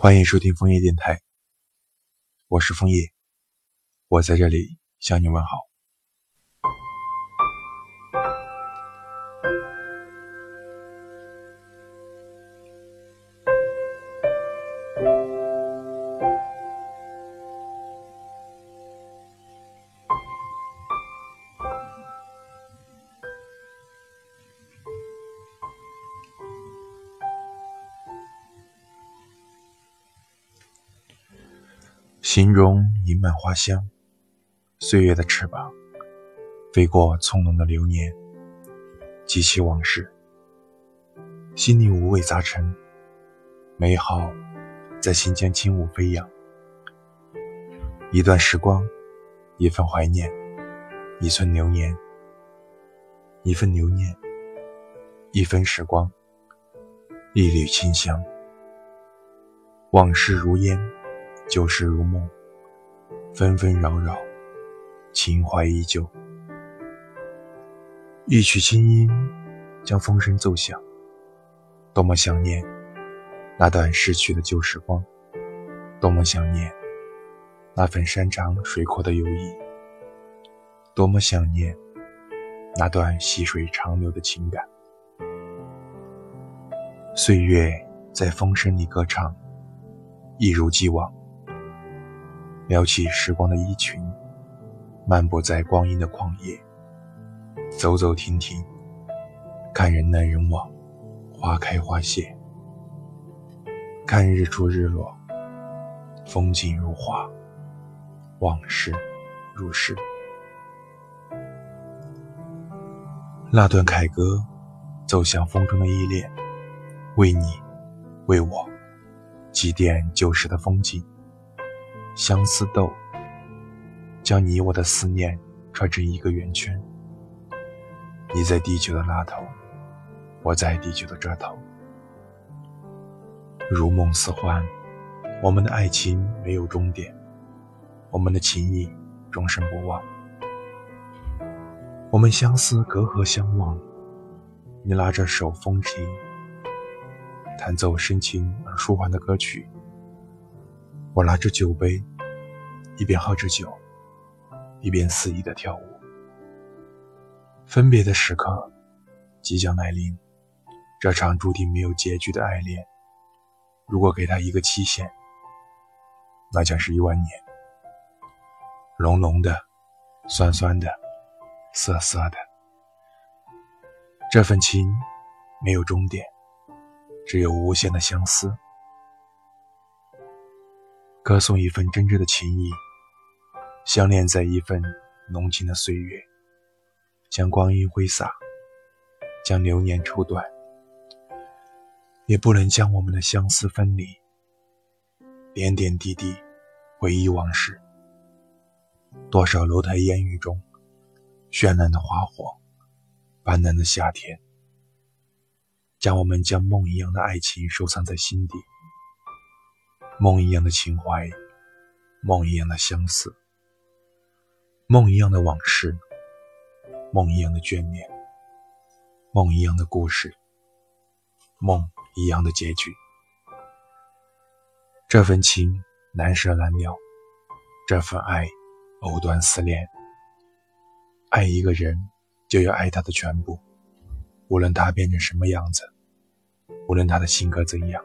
欢迎收听枫叶电台，我是枫叶，我在这里向你问好。心中盈满花香，岁月的翅膀飞过葱茏的流年，记起往事，心里五味杂陈，美好在心间轻舞飞扬。一段时光，一份怀念，一寸流年，一份留念，一分时光，一缕清香，往事如烟。旧事如梦，纷纷扰扰，情怀依旧。一曲清音将风声奏响，多么想念那段逝去的旧时光，多么想念那份山长水阔的友谊，多么想念那段细水长流的情感。岁月在风声里歌唱，一如既往。撩起时光的衣裙，漫步在光阴的旷野，走走停停，看人来人往，花开花谢，看日出日落，风景如画，往事如诗。那段凯歌，奏响风中的依恋，为你，为我，祭奠旧时的风景。相思豆，将你我的思念串成一个圆圈。你在地球的那头，我在地球的这头，如梦似幻。我们的爱情没有终点，我们的情谊终生不忘。我们相思隔河相望，你拉着手风琴，弹奏深情而舒缓的歌曲。我拿着酒杯，一边喝着酒，一边肆意的跳舞。分别的时刻即将来临，这场注定没有结局的爱恋，如果给他一个期限，那将是一万年。浓浓的，酸酸的，涩涩的，这份情没有终点，只有无限的相思。歌颂一份真挚的情谊，相恋在一份浓情的岁月，将光阴挥洒，将流年抽断，也不能将我们的相思分离。点点滴滴，回忆往事，多少楼台烟雨中，绚烂的花火，斑斓的夏天，将我们将梦一样的爱情收藏在心底。梦一样的情怀，梦一样的相思，梦一样的往事，梦一样的眷恋，梦一样的故事，梦一样的结局。这份情难舍难了，这份爱藕断丝连。爱一个人，就要爱他的全部，无论他变成什么样子，无论他的性格怎样。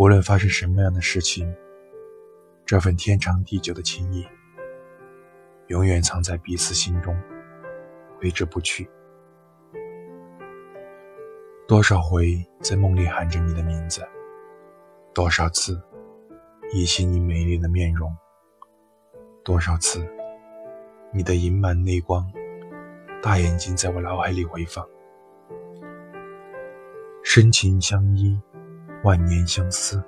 无论发生什么样的事情，这份天长地久的情谊，永远藏在彼此心中，挥之不去。多少回在梦里喊着你的名字，多少次忆起你美丽的面容，多少次你的盈满泪光，大眼睛在我脑海里回放，深情相依。万年相思，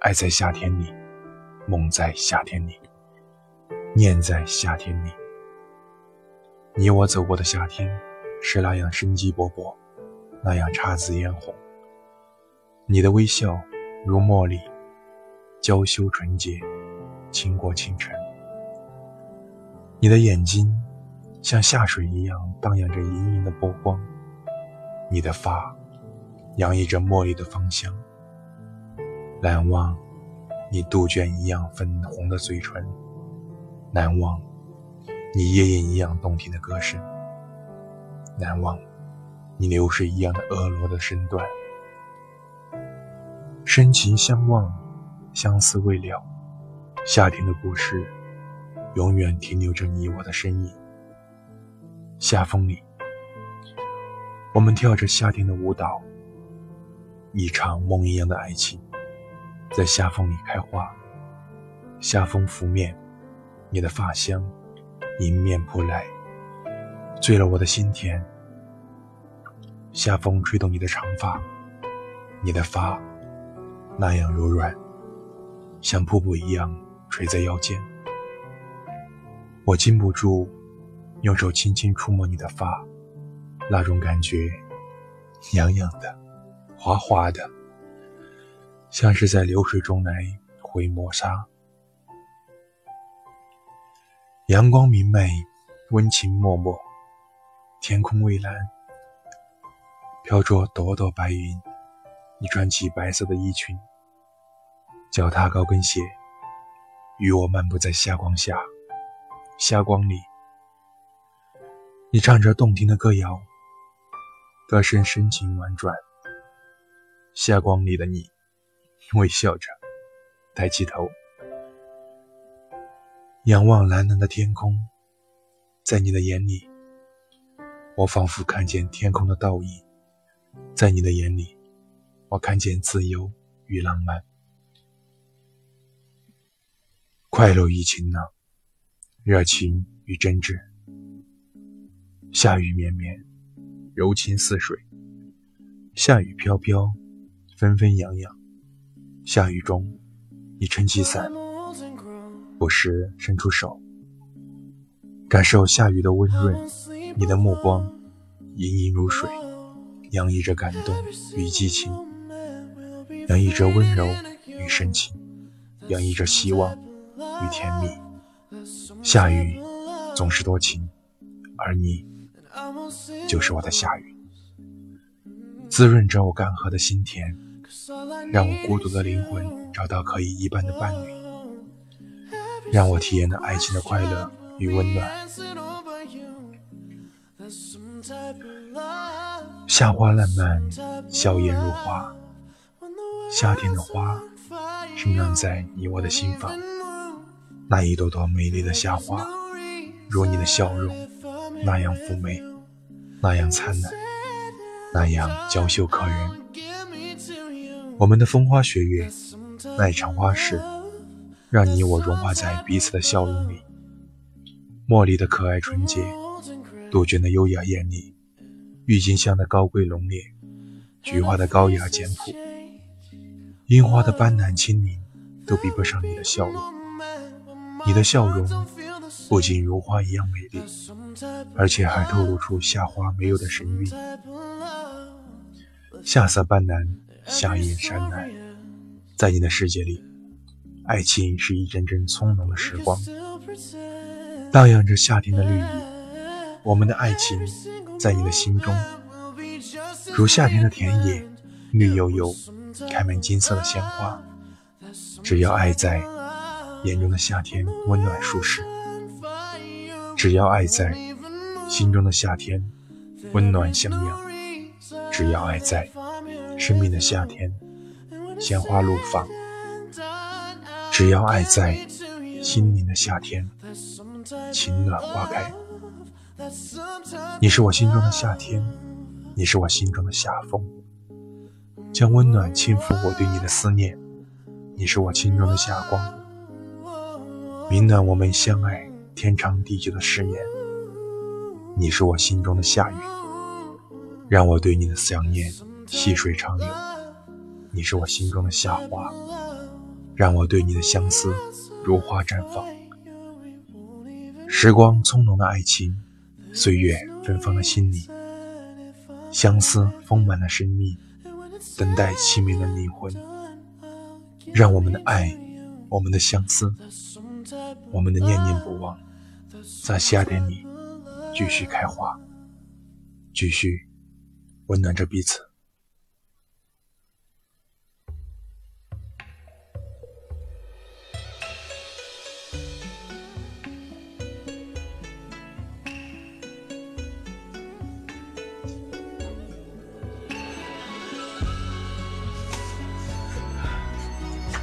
爱在夏天里，梦在夏天里，念在夏天里。你我走过的夏天，是那样生机勃勃，那样姹紫嫣红。你的微笑如茉莉，娇羞纯洁，倾国倾城。你的眼睛像下水一样荡漾着盈盈的波光，你的发。洋溢着茉莉的芳香，难忘你杜鹃一样粉红的嘴唇，难忘你夜莺一样动听的歌声，难忘你流水一样的婀娜的身段。深情相望，相思未了，夏天的故事永远停留着你我的身影。夏风里，我们跳着夏天的舞蹈，一场梦一样的爱情。在夏风里开花，夏风拂面，你的发香迎面扑来，醉了我的心田。夏风吹动你的长发，你的发那样柔软，像瀑布一样垂在腰间。我禁不住用手轻轻触摸你的发，那种感觉痒痒的，滑滑的。像是在流水中来回磨砂，阳光明媚，温情脉脉，天空蔚蓝，飘着朵朵白云。你穿起白色的衣裙，脚踏高跟鞋，与我漫步在霞光下。霞光里，你唱着动听的歌谣，歌声深情婉转。霞光里的你。微笑着，抬起头，仰望蓝蓝的天空，在你的眼里，我仿佛看见天空的倒影；在你的眼里，我看见自由与浪漫，快乐与晴朗，热情与真挚。夏雨绵绵，柔情似水；夏雨飘飘，纷纷扬扬。下雨中，你撑起伞，不时伸出手，感受下雨的温润。你的目光盈盈如水，洋溢着感动与激情，洋溢着温柔与深情，洋溢着希望与甜蜜。下雨总是多情，而你就是我的下雨，滋润着我干涸的心田。让我孤独的灵魂找到可以一般的伴侣，让我体验到爱情的快乐与温暖。夏花烂漫，笑颜如花。夏天的花生长在你我的心房，那一朵朵美丽的夏花，如你的笑容那样妩媚，那样灿烂，那样娇羞可人。我们的风花雪月，那一场花事，让你我融化在彼此的笑容里。茉莉的可爱纯洁，杜鹃的优雅艳丽，郁金香的高贵浓烈，菊花的高雅简朴，樱花的斑斓轻盈，都比不上你的笑容。你的笑容不仅如花一样美丽，而且还透露出夏花没有的神韵。夏色斑斓。夏夜山南，在你的世界里，爱情是一阵阵葱茏的时光，荡漾着夏天的绿意。我们的爱情在你的心中，如夏天的田野，绿油油，开满金色的鲜花。只要爱在，眼中的夏天温暖舒适；只要爱在，心中的夏天温暖向阳；只要爱在。生命的夏天，鲜花怒放。只要爱在，心灵的夏天，情暖花开。你是我心中的夏天，你是我心中的夏风，将温暖轻抚我对你的思念。你是我心中的夏光，明暖我们相爱天长地久的誓言。你是我心中的夏雨，让我对你的想念。细水长流，你是我心中的夏花，让我对你的相思如花绽放。时光匆匆的爱情，岁月芬芳的心里，相思丰满了生命，等待凄美的灵魂。让我们的爱，我们的相思，我们的念念不忘，在夏天里继续开花，继续温暖着彼此。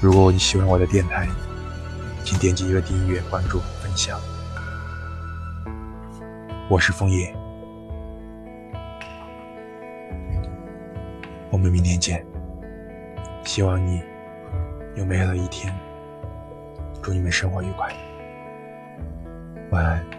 如果你喜欢我的电台，请点击一个订阅、关注、分享。我是枫叶，我们明天见。希望你有美好的一天，祝你们生活愉快，晚安。